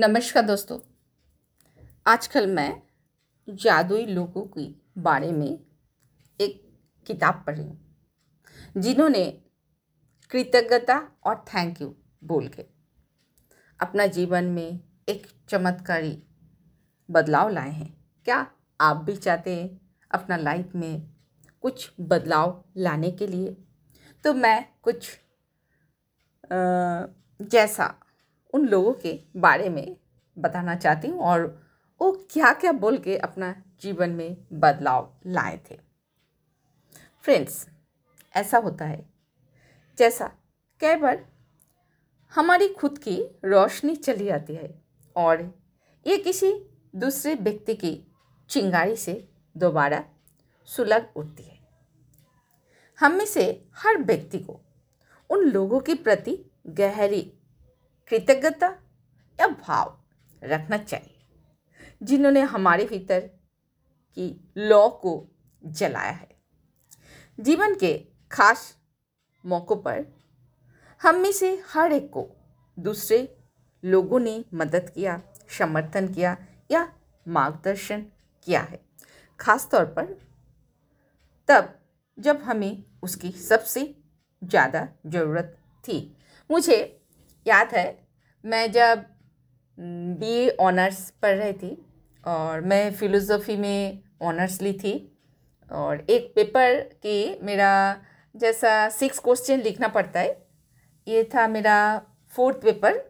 नमस्कार दोस्तों। आजकल मैं जादुई लोगों के बारे में एक किताब पढ़ी हूँ जिन्होंने कृतज्ञता और थैंक यू बोल के अपना जीवन में एक चमत्कारी बदलाव लाए हैं। क्या आप भी चाहते हैं अपना लाइफ में कुछ बदलाव लाने के लिए? तो मैं कुछ अ, जैसा उन लोगों के बारे में बताना चाहती हूँ और वो क्या क्या बोल के अपना जीवन में बदलाव लाए थे। फ्रेंड्स ऐसा होता है। जैसा कई बार हमारी खुद की रोशनी चली जाती है और ये किसी दूसरे व्यक्ति की चिंगारी से दोबारा सुलग उठती है। हम में से हर व्यक्ति को उन लोगों के प्रति गहरी कृतज्ञता या भाव रखना चाहिए, जिन्होंने हमारे भीतर की लौ को जलाया है। जीवन के खास मौक़ों पर हम में से हर एक को दूसरे लोगों ने मदद किया, समर्थन किया या मार्गदर्शन किया है। खास तौर पर तब जब हमें उसकी सबसे ज़्यादा ज़रूरत थी। मुझे याद है मैं जब बी ऑनर्स पढ़ रही थी और मैं फ़िलोज़ोफ़ी में ऑनर्स ली थी और एक पेपर के मेरा जैसा सिक्स क्वेश्चन लिखना पड़ता है, ये था मेरा फोर्थ पेपर।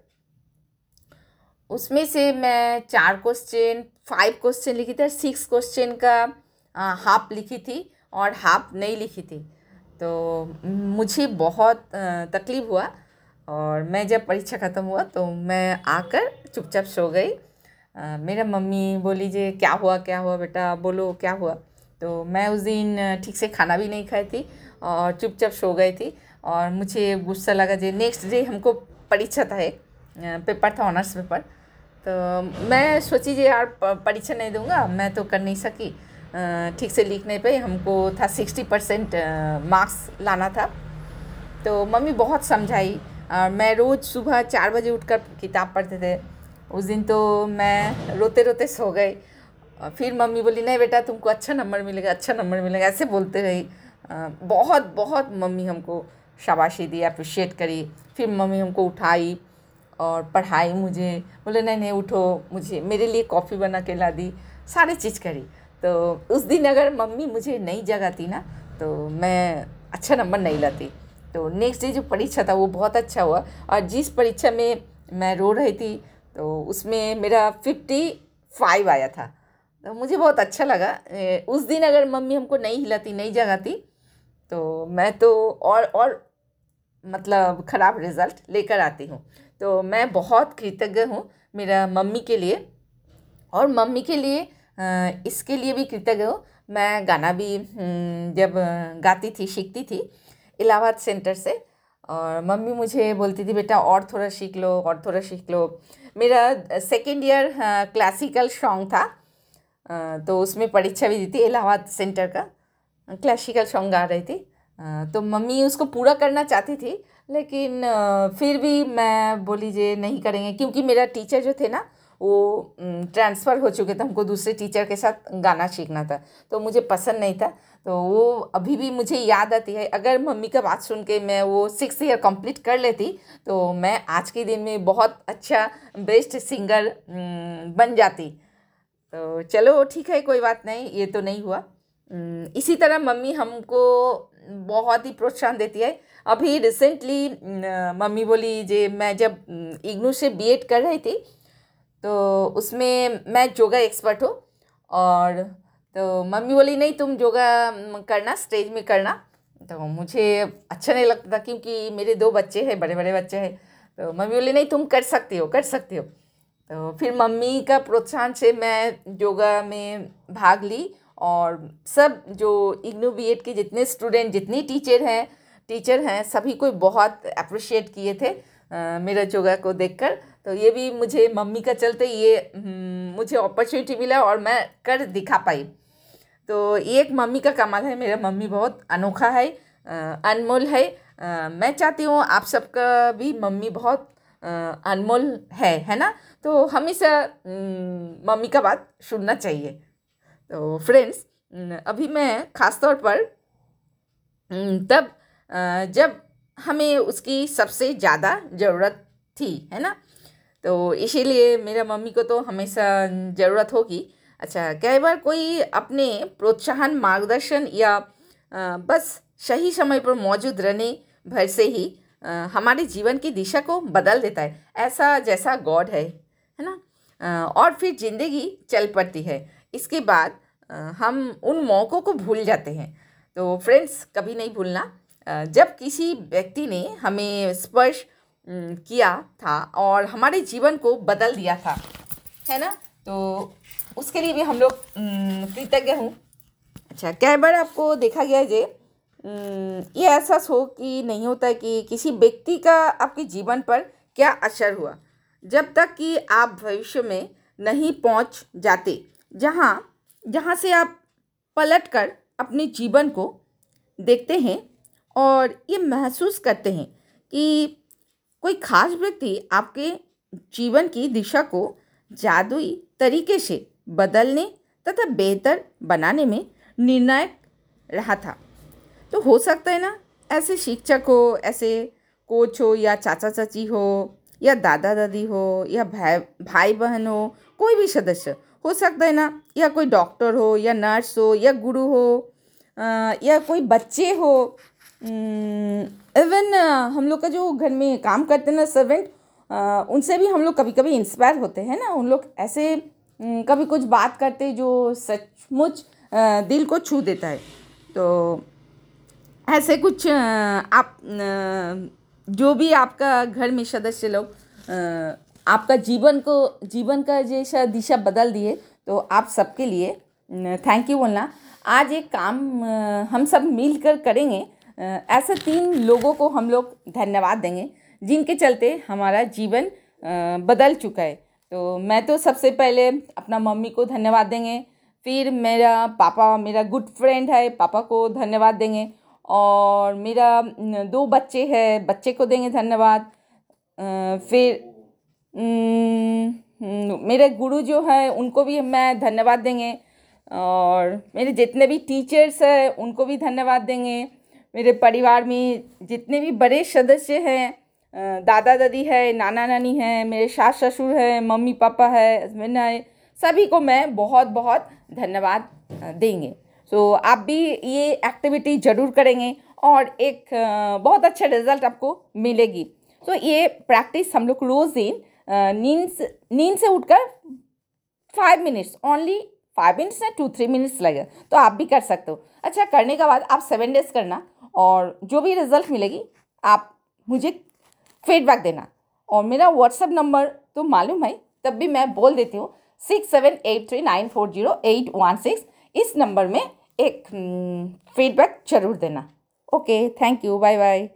उसमें से मैं चार क्वेश्चन, फाइव क्वेश्चन लिखी थी सिक्स क्वेश्चन का हाफ़ लिखी थी और हाफ़ नहीं लिखी थी। तो मुझे बहुत तकलीफ़ हुआ और मैं जब परीक्षा ख़त्म हुआ तो मैं आकर चुपचाप सो गई। मेरा मम्मी बोली, जे, क्या हुआ क्या हुआ बेटा? बोलो, क्या हुआ? तो मैं उस दिन ठीक से खाना भी नहीं खाई थी और चुपचाप सो गई थी और मुझे गुस्सा लगा, जे नेक्स्ट डे हमको परीक्षा था एक पेपर था ऑनर्स पेपर तो मैं सोची, जे, यार परीक्षा नहीं दूँगा, मैं तो कर नहीं सकी। ठीक से लिख नहीं पाई हमको था सिक्सटी परसेंट मार्क्स लाना था। तो मम्मी बहुत समझाई और मैं रोज़ सुबह चार बजे उठकर किताब पढ़ते थे। उस दिन तो मैं रोते रोते सो गई। फिर मम्मी बोली, नहीं बेटा, तुमको अच्छा नंबर मिलेगा अच्छा नंबर मिलेगा। ऐसे बोलते रही बहुत बहुत मम्मी हमको शाबाशी दी अप्रिशिएट करी। फिर मम्मी हमको उठाई और पढ़ाई मुझे। बोले, नहीं नहीं, उठो, मुझे, मेरे लिए कॉफ़ी बना के ला दी। सारी चीज़ करी। तो उस दिन अगर मम्मी मुझे नहीं जगाती ना तो मैं अच्छा नंबर नहीं लाती। तो नेक्स्ट डे जो परीक्षा था वो बहुत अच्छा हुआ और जिस परीक्षा में मैं रो रही थी तो उसमें मेरा फिफ्टी फाइव आया था। तो मुझे बहुत अच्छा लगा। उस दिन अगर मम्मी हमको नहीं हिलाती नहीं जगाती तो मैं तो और और मतलब ख़राब रिज़ल्ट लेकर आती हूँ। तो मैं बहुत कृतज्ञ हूँ मेरा मम्मी के लिए। और मम्मी के लिए इसके लिए भी कृतज्ञ हूँ। मैं गाना भी हम्म, जब गाती थी सीखती थी इलाहाबाद सेंटर से। और मम्मी मुझे बोलती थी, बेटा, और थोड़ा सीख लो, और थोड़ा सीख लो। मेरा सेकेंड ईयर क्लासिकल सॉन्ग था। तो उसमें परीक्षा भी दी थी इलाहाबाद सेंटर का। क्लासिकल सॉन्ग गा रही थी। तो मम्मी उसको पूरा करना चाहती थी, लेकिन फिर भी मैं बोली, जे नहीं करेंगे। क्योंकि मेरा टीचर जो थे ना वो ट्रांसफ़र हो चुके थे, हमको दूसरे टीचर के साथ गाना सीखना था। तो मुझे पसंद नहीं था। तो वो अभी भी मुझे याद आती है। अगर मम्मी का बात सुन के मैं वो सिक्स ईयर कंप्लीट कर लेती तो मैं आज के दिन में बहुत अच्छा बेस्ट सिंगर बन जाती। तो चलो, ठीक है, कोई बात नहीं, ये तो नहीं हुआ। इसी तरह मम्मी हमको बहुत ही प्रोत्साहन देती है। अभी रिसेंटली मम्मी बोली, जे, मैं जब इग्नू से बीएड कर रही थी तो उसमें मैं योगा एक्सपर्ट हूँ और तो मम्मी बोली, नहीं, तुम योगा करना स्टेज में करना। तो मुझे अच्छा नहीं लगता था क्योंकि मेरे दो बच्चे हैं बड़े बड़े बच्चे हैं। तो मम्मी बोली, नहीं, तुम कर सकती हो, कर सकती हो। तो फिर मम्मी का प्रोत्साहन से मैं योगा में भाग ली और सब जो इग्नू बी के जितने स्टूडेंट जितनी टीचर हैं टीचर हैं, सभी को बहुत अप्रिशिएट किए थे। मेरा योगा को देखकर। तो ये भी मुझे मम्मी का चलते ये हम्म, मुझे अपॉर्चुनिटी मिला और मैं कर दिखा पाई। तो ये एक मम्मी का कमाल है मेरा मम्मी बहुत अनोखा है अनमोल है। मैं चाहती हूँ आप सबका भी मम्मी बहुत अनमोल है है ना? तो हमेशा मम्मी का बात सुनना चाहिए। तो फ्रेंड्स अभी मैं ख़ास तौर पर तब जब हमें उसकी सबसे ज़्यादा ज़रूरत थी, है ना? तो इसीलिए मेरा मम्मी को तो हमेशा ज़रूरत होगी। अच्छा कई बार कोई अपने प्रोत्साहन, मार्गदर्शन या बस सही समय पर मौजूद रहने भर से ही हमारे जीवन की दिशा को बदल देता है। ऐसा जैसा गॉड है है ना? और फिर ज़िंदगी चल पड़ती है। इसके बाद हम उन मौक़ों को भूल जाते हैं। तो फ्रेंड्स, कभी नहीं भूलना। जब किसी व्यक्ति ने हमें स्पर्श किया था और हमारे जीवन को बदल दिया था, है ना? तो उसके लिए भी हम लोग कृतज्ञ हूँ। अच्छा कई बार आपको देखा गया जे ये एहसास हो कि नहीं होता कि किसी व्यक्ति का आपके जीवन पर क्या असर हुआ? जब तक कि आप भविष्य में नहीं पहुँच जाते, जहाँ जहाँ से आप पलट कर अपने जीवन को देखते हैं और ये महसूस करते हैं कि कोई खास व्यक्ति आपके जीवन की दिशा को जादुई तरीके से बदलने तथा बेहतर बनाने में निर्णायक रहा था। तो हो सकता है ना, ऐसे शिक्षक हो, ऐसे कोच हो, या चाचा चाची हो, या दादा दादी हो, या भाई भाई बहन हो, कोई भी सदस्य, हो सकता है ना, या कोई डॉक्टर हो, या नर्स हो, या गुरु हो या कोई बच्चे हो इवन हम लोग का जो घर में काम करते हैं ना सर्वेंट उनसे भी हम लोग कभी कभी इंस्पायर होते हैं ना। उन लोग ऐसे कभी कुछ बात करते जो सचमुच दिल को छू देता है। तो ऐसे कुछ आप जो भी आपका घर में सदस्य लोग आपका जीवन को, जीवन का जैसा दिशा बदल दिए तो आप सबके लिए थैंक यू बोलना। आज एक काम हम सब मिलकर करेंगे। ऐसे तीन लोगों को हम लोग धन्यवाद देंगे, जिनके चलते हमारा जीवन बदल चुका है। तो मैं तो सबसे पहले अपना मम्मी को धन्यवाद देंगे, फिर मेरा पापा, मेरा गुड फ्रेंड है, पापा को धन्यवाद देंगे, और मेरा दो बच्चे हैं, बच्चे को देंगे धन्यवाद। फिर मेरे गुरु जो है, उनको भी मैं धन्यवाद देंगे, और मेरे जितने भी टीचर्स हैं, उनको भी धन्यवाद देंगे। मेरे परिवार में जितने भी बड़े सदस्य हैं दादा दादी है नाना नानी है मेरे सास ससुर हैं मम्मी पापा है हस्बैंड है सभी को मैं बहुत बहुत धन्यवाद देंगे। सो so, आप भी ये एक्टिविटी ज़रूर करेंगे और एक बहुत अच्छा रिज़ल्ट आपको मिलेगी। तो so, ये प्रैक्टिस हम लोग रोज़ दिन नींद नींद से उठकर five minutes only five minutes या टू थ्री मिनट्स लगे। तो आप भी कर सकते हो। अच्छा करने के बाद आप सेवन डेज़ करना। और जो भी रिज़ल्ट मिलेगी, आप मुझे फीडबैक देना। और मेरा व्हाट्सएप नंबर तो मालूम है, तब भी मैं बोल देती हूँ six seven eight three nine four zero eight one six इस नंबर में एक फीडबैक ज़रूर देना। Okay thank you bye bye